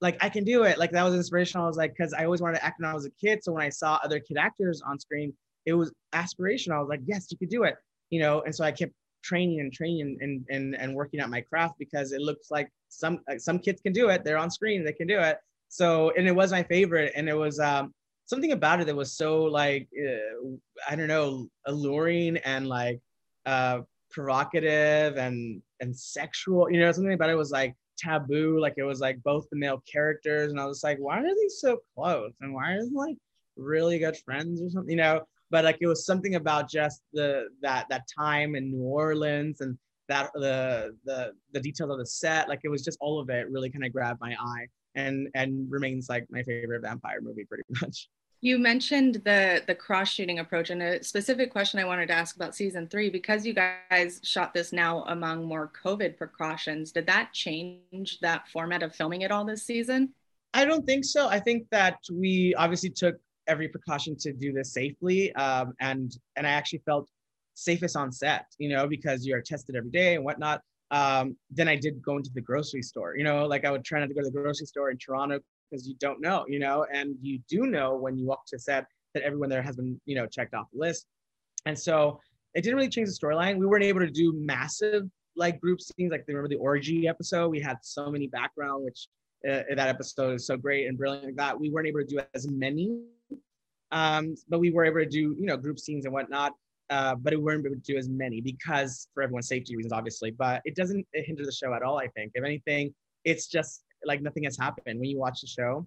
like I can do it. Like that was inspirational. I was like, because I always wanted to act when I was a kid. So when I saw other kid actors on screen, it was aspirational. I was like, yes, you could do it, you know. And so I kept training and training and and and working out my craft because it looks like some some kids can do it. They're on screen, they can do it. So and it was my favorite, and it was um, something about it that was so like uh, I don't know, alluring and like uh, provocative and and sexual. You know, something about it was like taboo. Like it was like both the male characters, and I was like, why are they so close? And why are they like really good friends or something? You know. But like it was something about just the that that time in New Orleans and that the the the details of the set. Like it was just all of it really kind of grabbed my eye and and remains like my favorite vampire movie pretty much. You mentioned the the cross shooting approach, and a specific question I wanted to ask about season three because you guys shot this now among more COVID precautions. Did that change that format of filming it all this season? I don't think so. I think that we obviously took every precaution to do this safely, um, and and I actually felt safest on set, you know, because you are tested every day and whatnot. Um, then I did go into the grocery store, you know, like I would try not to go to the grocery store in Toronto because you don't know, you know, and you do know when you walk to set that everyone there has been, you know, checked off the list. And so it didn't really change the storyline. We weren't able to do massive like group scenes. Like remember the orgy episode? We had so many background, which uh, that episode is so great and brilliant like that. We weren't able to do as many, um, but we were able to do you know group scenes and whatnot. Uh, but we weren't able to do as many because for everyone's safety reasons, obviously. But it doesn't hinder the show at all. I think, if anything, it's just like nothing has happened when you watch the show.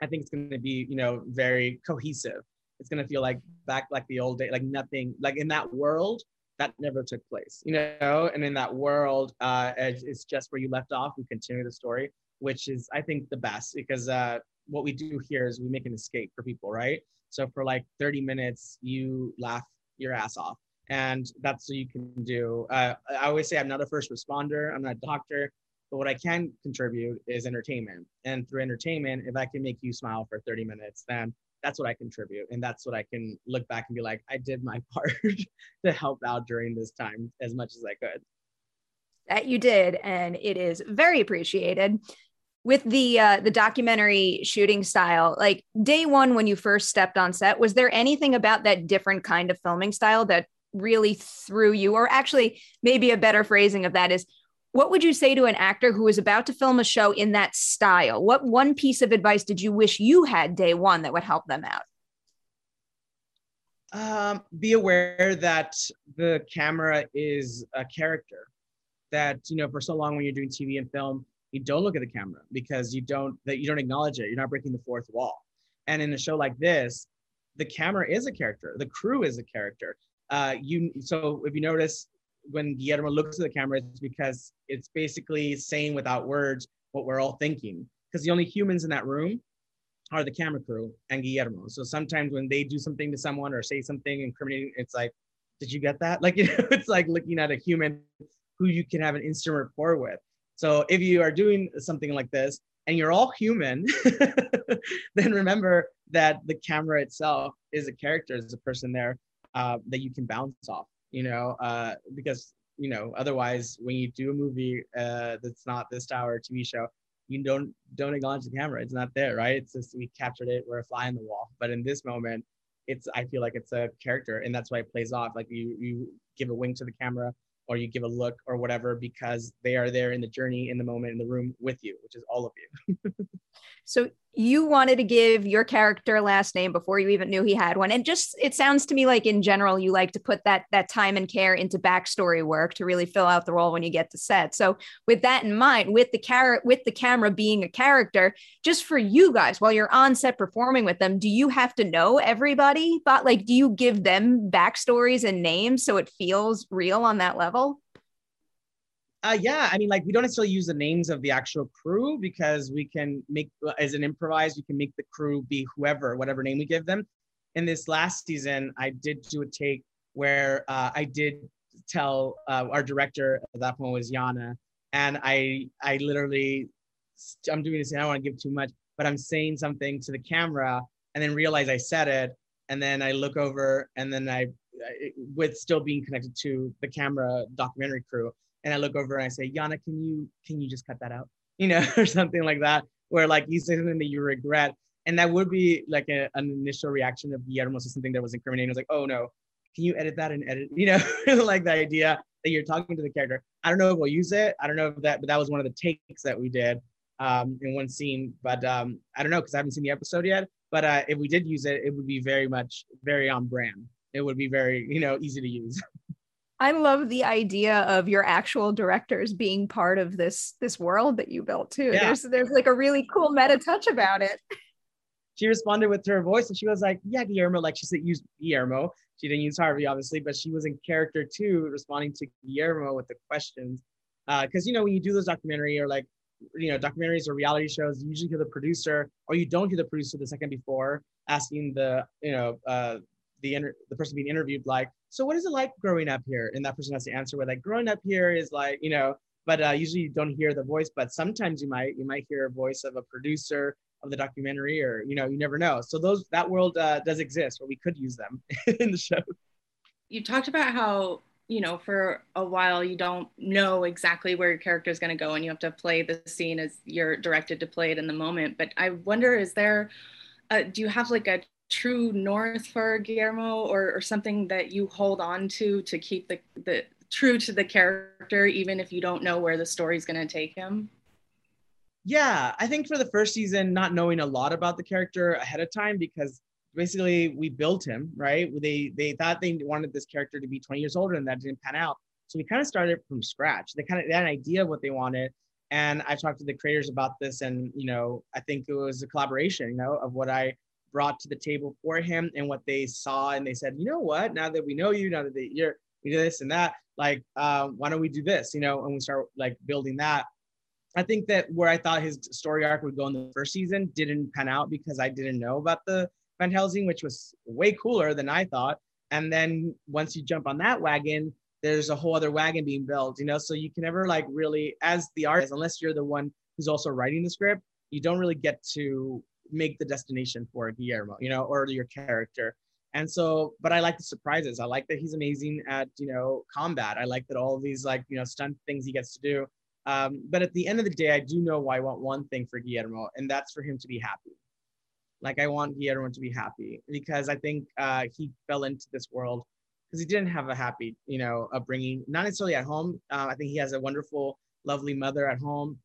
I think it's going to be, you know, very cohesive. It's going to feel like back like the old day, like nothing, like in that world that never took place, you know. And in that world, uh, it's just where you left off. We continue the story, which is, I think, the best because uh, what we do here is we make an escape for people, right? So for like 30 minutes, you laugh your ass off, and that's what you can do. Uh, I always say I'm not a first responder. I'm not a doctor. But what I can contribute is entertainment. And through entertainment, if I can make you smile for 30 minutes, then that's what I contribute. And that's what I can look back and be like, I did my part to help out during this time as much as I could. That you did. And it is very appreciated. With the uh, the documentary shooting style, like day one when you first stepped on set, was there anything about that different kind of filming style that really threw you, or actually maybe a better phrasing of that is what would you say to an actor who is about to film a show in that style? What one piece of advice did you wish you had day one that would help them out? Um, be aware that the camera is a character. That you know, for so long when you're doing TV and film, you don't look at the camera because you don't that you don't acknowledge it. You're not breaking the fourth wall. And in a show like this, the camera is a character. The crew is a character. Uh, you so if you notice, when Guillermo looks at the camera, it's because it's basically saying without words what we're all thinking. Because the only humans in that room are the camera crew and Guillermo. So sometimes when they do something to someone or say something incriminating, it's like, did you get that? Like, you know, it's like looking at a human who you can have an instant rapport with. So if you are doing something like this and you're all human, then remember that the camera itself is a character, is a person there uh, that you can bounce off you know, uh, because you know, otherwise, when you do a movie uh, that's not this tower TV show, you don't don't acknowledge the camera. It's not there, right? It's just we captured it. We're a fly in the wall. But in this moment, it's I feel like it's a character, and that's why it plays off. Like you you give a wink to the camera, or you give a look, or whatever, because they are there in the journey, in the moment, in the room with you, which is all of you. so you wanted to give your character a last name before you even knew he had one. And just it sounds to me like in general you like to put that that time and care into backstory work to really fill out the role when you get to set. So with that in mind with the carrot with the camera being a character just for you guys while you're on set performing with them do you have to know everybody? But like do you give them backstories and names so it feels real on that level uh, yeah, I mean, like we don't necessarily use the names of the actual crew because we can make as an improvise, we can make the crew be whoever, whatever name we give them. In this last season, I did do a take where uh, I did tell uh, our director at that point was Yana, and I I literally I'm doing this. I don't want to give too much, but I'm saying something to the camera and then realize I said it, and then I look over and then I with still being connected to the camera documentary crew and I look over and I say, Yana, can you can you just cut that out? You know, or something like that, where like you say something that you regret. And that would be like a, an initial reaction of Guillermo to something that was incriminating. It was like, oh no, can you edit that and edit, you know, like the idea that you're talking to the character. I don't know if we'll use it. I don't know if that, but that was one of the takes that we did um, in one scene. But um, I don't know because I haven't seen the episode yet. But uh, if we did use it, it would be very much very on brand. It would be very, you know, easy to use. I love the idea of your actual directors being part of this this world that you built too. Yeah. There's there's like a really cool meta touch about it. She responded with her voice and she was like, "Yeah, Guillermo." Like she said, use Guillermo. She didn't use Harvey, obviously, but she was in character too, responding to Guillermo with the questions. Because uh, you know when you do those documentary or like you know documentaries or reality shows, you usually hear the producer or you don't hear the producer the second before asking the you know uh, the inter- the person being interviewed like so what is it like growing up here? And that person has to answer with like growing up here is like you know but uh, usually you don't hear the voice but sometimes you might you might hear a voice of a producer of the documentary or you know you never know. So those that world uh, does exist where we could use them in the show. You talked about how you know for a while you don't know exactly where your character is going to go and you have to play the scene as you're directed to play it in the moment. But i wonder is there uh, do you have like a true north for Guillermo or, or something that you hold on to to keep the, the true to the character even if you don't know where the story's going to take him? Yeah, I think for the first season, not knowing a lot about the character ahead of time because basically we built him, right? They they thought they wanted this character to be 20 years older and that didn't pan out. So we kind of started from scratch. They kind of had an idea of what they wanted. And I talked to the creators about this, and you know, I think it was a collaboration, you know, of what I brought to the table for him and what they saw and they said you know what? Now that we know you now that they, you're we do this and that like uh, why don't we do this? You know and we start like building that. I think that where i thought his story arc would go in the first season didn't pan out because i didn't know about the van helsing which was way cooler than i thought. And then once you jump on that wagon there's a whole other wagon being built you know? So you can never like really as the artist unless you're the one who's also writing the script you don't really get to make the destination for Guillermo, you know, or your character. And so, but I like the surprises. I like that he's amazing at, you know, combat. I like that all these like, you know, stunt things he gets to do. Um, but at the end of the day, I do know why I want one thing for Guillermo, and that's for him to be happy. Like I want Guillermo to be happy because I think uh, he fell into this world because he didn't have a happy, you know, upbringing. Not necessarily at home. Uh, I think he has a wonderful, lovely mother at home.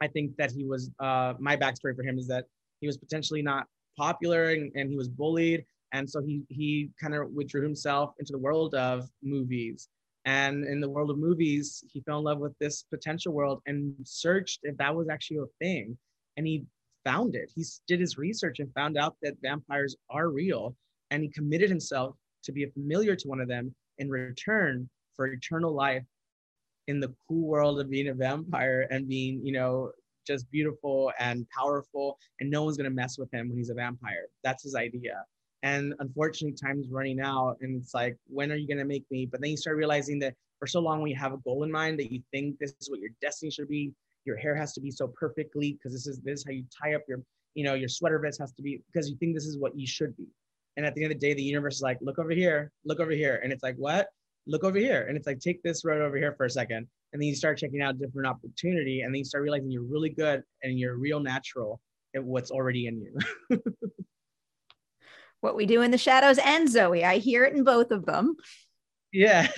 I think that he was. Uh, my backstory for him is that he was potentially not popular and, and he was bullied. And so he he kind of withdrew himself into the world of movies. And in the world of movies he fell in love with this potential world and searched if that was actually a thing. And he found it. He did his research and found out that vampires are real. And he committed himself to be familiar to one of them in return for eternal life in the cool world of being a vampire and being you know just beautiful and powerful, and no one's gonna mess with him when he's a vampire. That's his idea. And unfortunately, time's running out, and it's like, when are you gonna make me? But then you start realizing that for so long, when you have a goal in mind that you think this is what your destiny should be, your hair has to be so perfectly because this is this is how you tie up your, you know, your sweater vest has to be because you think this is what you should be. And at the end of the day, the universe is like, look over here, look over here, and it's like, what? Look over here, and it's like, take this road over here for a second, and then you start checking out different opportunity and then you start realizing you're really good and you're real natural at what's already in you. What we do in the shadows and Zoey. I hear it in both of them. Yeah.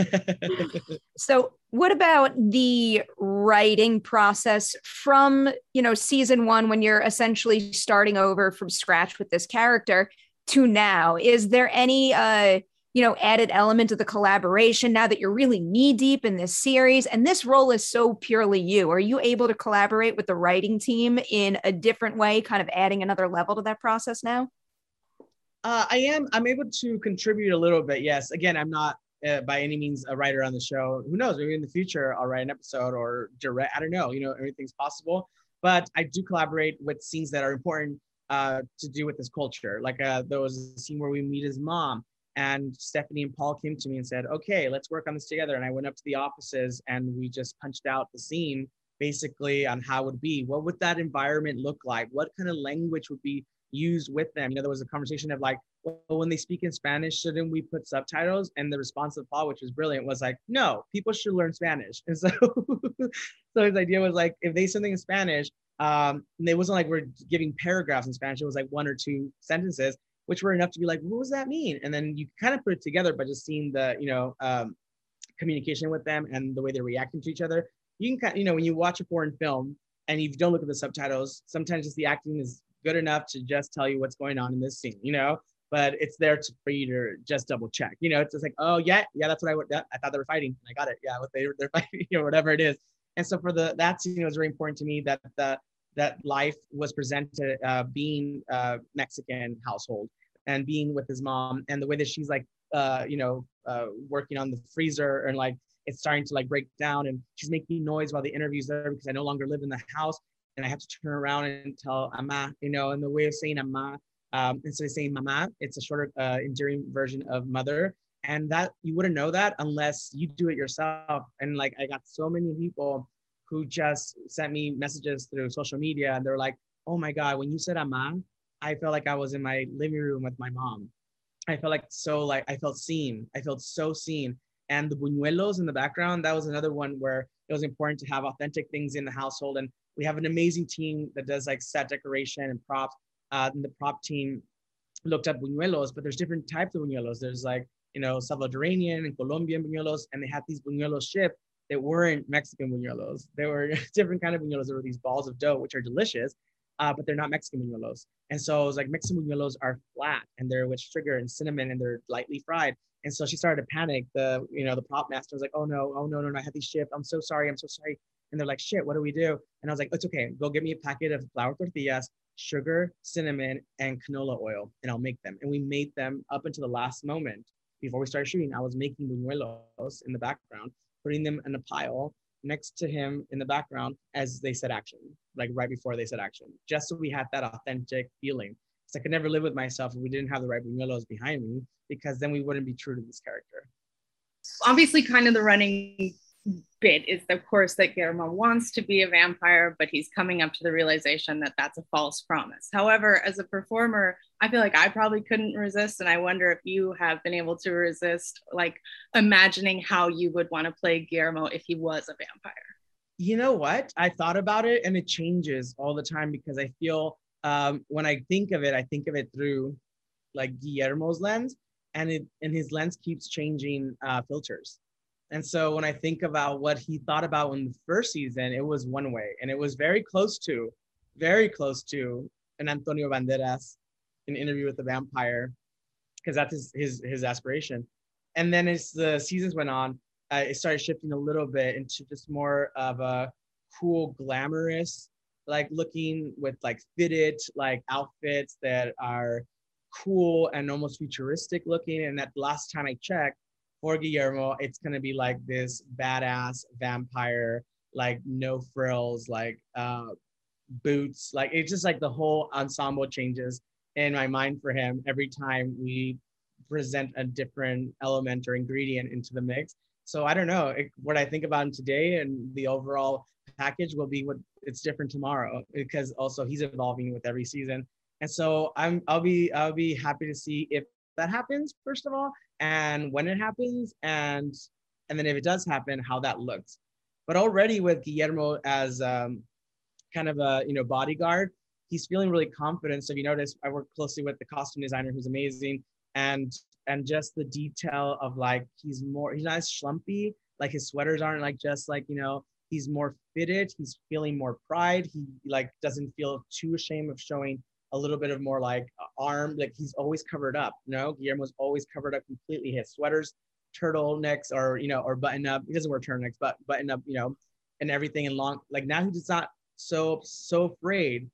So what about the writing process from you know season one when you're essentially starting over from scratch with this character to now? Is there any uh you know, added element of the collaboration now that you're really knee deep in this series and this role is so purely you? Are you able to collaborate with the writing team in a different way, kind of adding another level to that process now? Uh, I am. I'm able to contribute a little bit. Yes. Again, I'm not uh, by any means a writer on the show. Who knows? Maybe in the future I'll write an episode or direct. I don't know. You know, everything's possible. But I do collaborate with scenes that are important uh, to do with this culture. Like uh, there was a scene where we meet his mom, and Stefani and Paul came to me and said, okay, let's work on this together. And I went up to the offices and we just punched out the scene basically on how it would be. What would that environment look like? What kind of language would be used with them. You know, there was a conversation of like, well, when they speak in Spanish, shouldn't we put subtitles? And the response of Paul, which was brilliant, was like, no, people should learn Spanish. And so, so his idea was like, if they something in Spanish, um, and it wasn't like we're giving paragraphs in Spanish. It was like one or two sentences, which were enough to be like, what does that mean? And then you kind of put it together by just seeing the, you know, um, communication with them and the way they're reacting to each other. You can kind, of, you know, when you watch a foreign film and you don't look at the subtitles, sometimes just the acting is good enough to just tell you what's going on in this scene, you know. But it's there to, for you to just double check. You know, it's just like, oh yeah, yeah, that's what I yeah, I thought they were fighting. I got it. Yeah, what they they're fighting, or whatever it is. And so for the that scene, it was very important to me that the that life was presented uh, being a Mexican household and being with his mom and the way that she's like uh, you know uh, working on the freezer and like it's starting to like break down and she's making noise while the interview's there because I no longer live in the house and I have to turn around and tell ama, you know, and the way of saying ama, um, instead of saying mama, it's a shorter, uh, enduring version of mother. And that you wouldn't know that unless you do it yourself. And like, I got so many people who just sent me messages through social media and they're like, oh my God, when you said ama, I felt like I was in my living room with my mom. I felt like so like I felt seen. I felt so seen. And the buñuelos in the background, that was another one where it was important to have authentic things in the household. And we have an amazing team that does like set decoration and props. Uh, and the prop team looked at buñuelos, but there's different types of buñuelos. There's like, you know, Salvadorian and Colombian buñuelos, and they had these buñuelos shipped that weren't Mexican buñuelos. They were different kind of buñuelos. There were these balls of dough, which are delicious, uh, but they're not Mexican buñuelos. And so it was like Mexican buñuelos are flat and they're with sugar and cinnamon and they're lightly fried. And so she started to panic. The, you know, the prop master was like, oh no, oh no, no, no, I had these shipped. I'm so sorry. I'm so sorry. And they're like, shit, what do we do? And I was like, it's okay. Go get me a packet of flour tortillas, sugar, cinnamon, and canola oil, and I'll make them. And we made them up until the last moment before we started shooting. I was making buñuelos in the background, putting them in a pile next to him in the background as they said action, like right before they said action, just so we had that authentic feeling. Because I could never live with myself if we didn't have the right buñuelos behind me, because then we wouldn't be true to this character. Obviously, kind of the running bit is of course that Guillermo wants to be a vampire, but he's coming up to the realization that that's a false promise. However, as a performer, I feel like I probably couldn't resist, and I wonder if you have been able to resist, like imagining how you would want to play Guillermo if he was a vampire. You know what? I thought about it, and it changes all the time because I feel um, when I think of it, I think of it through like Guillermo's lens, and it and his lens keeps changing uh, filters. And so when I think about what he thought about in the first season, it was one way, and it was very close to, very close to an Antonio Banderas, an interview with the vampire, because that's his, his his aspiration. And then as the seasons went on, uh, it started shifting a little bit into just more of a cool, glamorous, like looking with like fitted like outfits that are cool and almost futuristic looking. And that last time I checked for Guillermo, it's gonna be like this badass vampire, like no frills, like uh, boots. Like it's just like the whole ensemble changes in my mind for him every time we present a different element or ingredient into the mix. So I don't know it, what I think about him today and the overall package will be what it's different tomorrow because also he's evolving with every season. And so I'm I'll be I'll be happy to see if that happens first of all and when it happens and and then if it does happen how that looks but already with guillermo as um, kind of a you know bodyguard he's feeling really confident so if you notice i work closely with the costume designer who's amazing and and just the detail of like he's more he's not as schlumpy like his sweaters aren't like just like you know he's more fitted he's feeling more pride he like doesn't feel too ashamed of showing a little bit of more like arm, like he's always covered up. You know, Guillermo's always covered up completely. His sweaters, turtlenecks, or you know, or button up. He doesn't wear turtlenecks, but button up, you know, and everything and long. Like now he's not so so afraid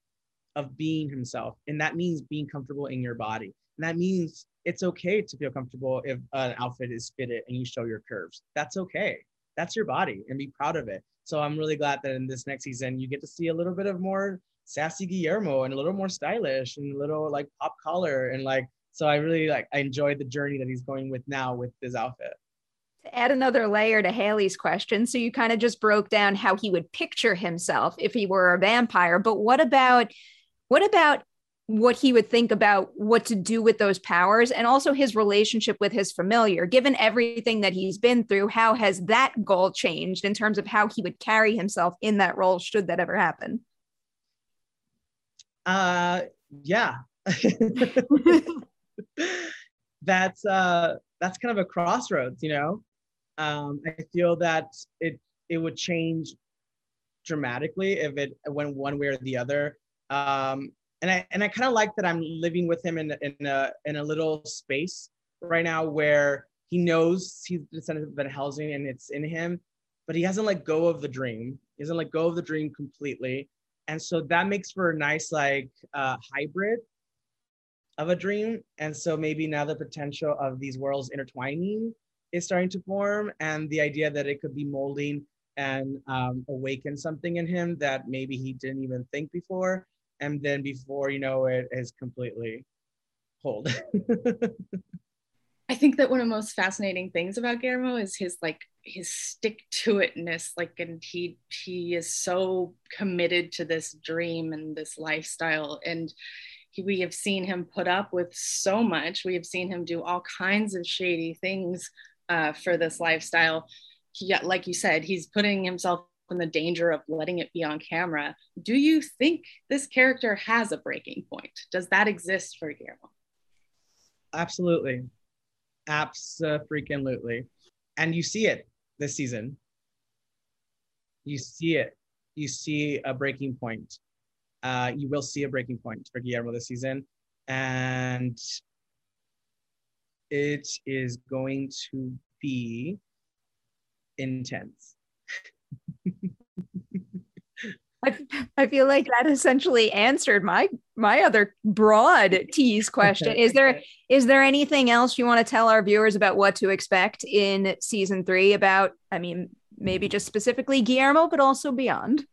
of being himself, and that means being comfortable in your body. And that means it's okay to feel comfortable if an outfit is fitted and you show your curves. That's okay. That's your body, and be proud of it. So I'm really glad that in this next season you get to see a little bit of more sassy Guillermo and a little more stylish and a little like pop collar and like so I really like I enjoyed the journey that he's going with now with his outfit. To add another layer to Haley's question, so you kind of just broke down how he would picture himself if he were a vampire, but what about what about what he would think about what to do with those powers and also his relationship with his familiar given everything that he's been through how has that goal changed in terms of how he would carry himself in that role should that ever happen? Uh yeah. That's uh that's kind of a crossroads you know? Um i feel that it it would change dramatically if it went one way or the other um and I and I kind of like that I'm living with him in in a in a little space right now where he knows he's descendant of Van Helsing and it's in him, but he hasn't let go of the dream. He hasn't let go of the dream completely, and so that makes for a nice like uh, hybrid of a dream. And so maybe now the potential of these worlds intertwining is starting to form, and the idea that it could be molding and um, awaken something in him that maybe he didn't even think before and then before you know it is completely cold. I think that one of the most fascinating things about Guillermo is his like his stick to itness, like, and he he is so committed to this dream and this lifestyle, and he, we have seen him put up with so much. We have seen him do all kinds of shady things uh, for this lifestyle. He, like you said, he's putting himself and the danger of letting it be on camera. Do you think this character has a breaking point? Does that exist for Guillermo? Absolutely. Absolutely. And you see it this season. You see it. You see a breaking point. Uh, you will see a breaking point for Guillermo this season. And it is going to be intense. I, I feel like that essentially answered my my other broad tease question. Is there is there anything else you want to tell our viewers about what to expect in season three? About I mean, maybe just specifically Guillermo, but also beyond.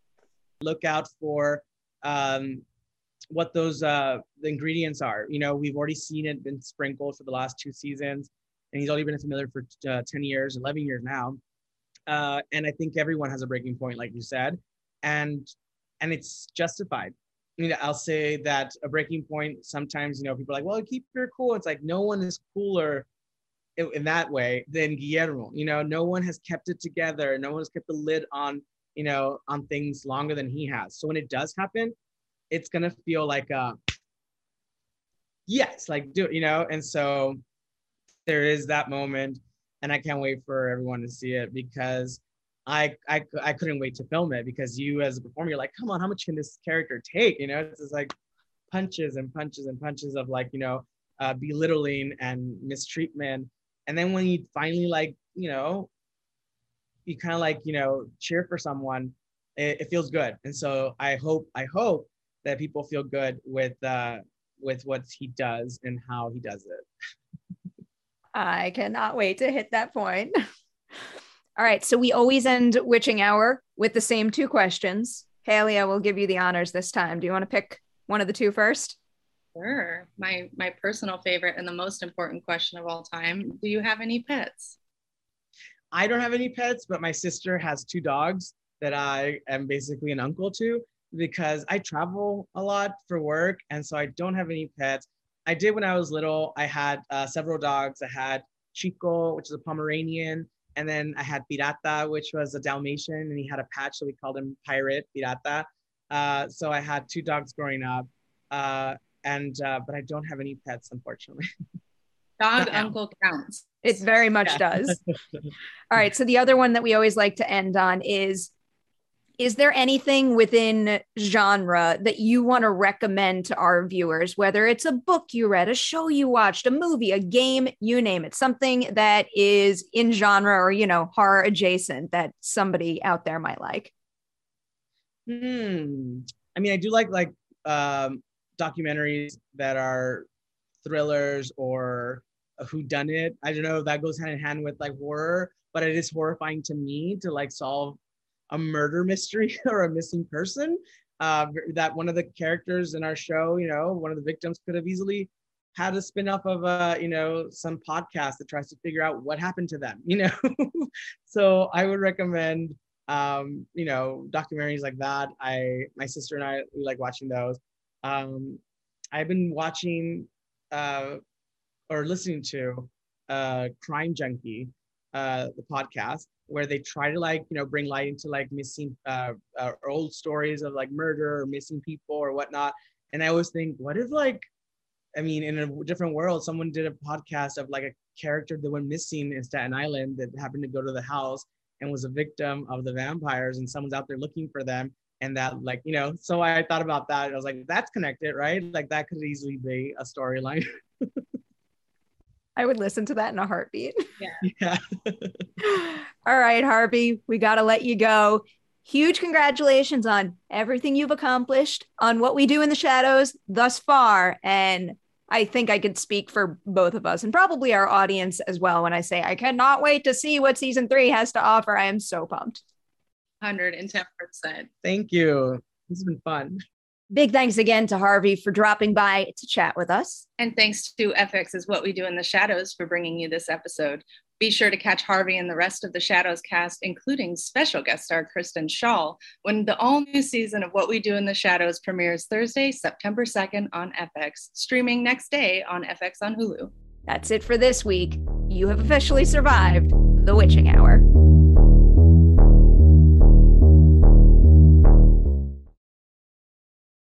Look out for um, what those uh, the ingredients are. You know, we've already seen it been sprinkled for the last two seasons, and he's already been familiar for uh, ten years, eleven years now. Uh, and I think everyone has a breaking point, like you said and and it's justified. I'll say that a breaking point. Sometimes, you know, people are like, "Well, keep your cool." It's like no one is cooler in, in that way than Guillermo. You know, no one has kept it together. No one has kept the lid on, you know, on things longer than he has. So when it does happen, it's gonna feel like a yes, like do it, you know? And so there is that moment, and I can't wait for everyone to see it because I, I I couldn't wait to film it because you as a performer you're like come on how much can this character take? You know it's just like punches and punches and punches of like you know uh, belittling and mistreatment. And then when you finally like you know you kind of like you know cheer for someone it, it, feels good. And so I hope I hope that people feel good with uh with what he does and how he does it I cannot wait to hit that point All right. So we always end Witching Hour with the same two questions. Haley, I will give you the honors this time. Do you want to pick one of the two first? Sure. My my personal favorite and the most important question of all time. Do you have any pets? I don't have any pets, but my sister has two dogs that I am basically an uncle to because I travel a lot for work. And so I don't have any pets. I did when I was little. I had uh, several dogs. I had Chico, which is a Pomeranian. And then I had Pirata, which was a Dalmatian, and he had a patch, so we called him Pirate Pirata. Uh, so I had two dogs growing up, uh, and uh, but I don't have any pets, unfortunately. Dog uncle counts. It very much yeah. does. All right. So the other one that we always like to end on is is there anything within genre that you want to recommend to our viewers? Whether it's a book you read a show you watched a movie a game you name it. Something that is in genre or you know horror adjacent that somebody out there might like. Hmm. I mean i do like like um documentaries that are thrillers or who done it i don't know if that goes hand in hand with like horror but it is horrifying to me to like solve a murder mystery or a missing person. Uh, that one of the characters in our show, you know, one of the victims could have easily had a spin-off of uh, you know, some podcast that tries to figure out what happened to them, you know. so I would recommend um, you know, documentaries like that. I my sister and I we like watching those. Um, I've been watching uh, or listening to uh, Crime Junkie, uh, the podcast, where they try to like you know bring light into like missing uh, uh, old stories of like murder or missing people or whatnot. And I always think, what if like, I mean, in a different world, someone did a podcast of like a character that went missing in Staten Island that happened to go to the house and was a victim of the vampires, and someone's out there looking for them. And that, like, you know, so I thought about that. I was like, that's connected, right? Like, that could easily be a storyline. I would listen to that in a heartbeat. Yeah. yeah. All right, Harvey, we got to let you go. Huge congratulations on everything you've accomplished, on what we do in the shadows thus far. And I think I could speak for both of us and probably our audience as well when I say I cannot wait to see what season three has to offer. I am so pumped. 110%. Thank you. This has been fun. Big thanks again to Harvey for dropping by to chat with us. And thanks to FX's What We Do in the Shadows for bringing you this episode. Be sure to catch Harvey and the rest of the Shadows cast, including special guest star Kristen Schaal, when the all new season of What We Do in the Shadows premieres Thursday, September 2nd on FX, streaming next day on FX on Hulu. That's it for this week. You have officially survived the witching hour.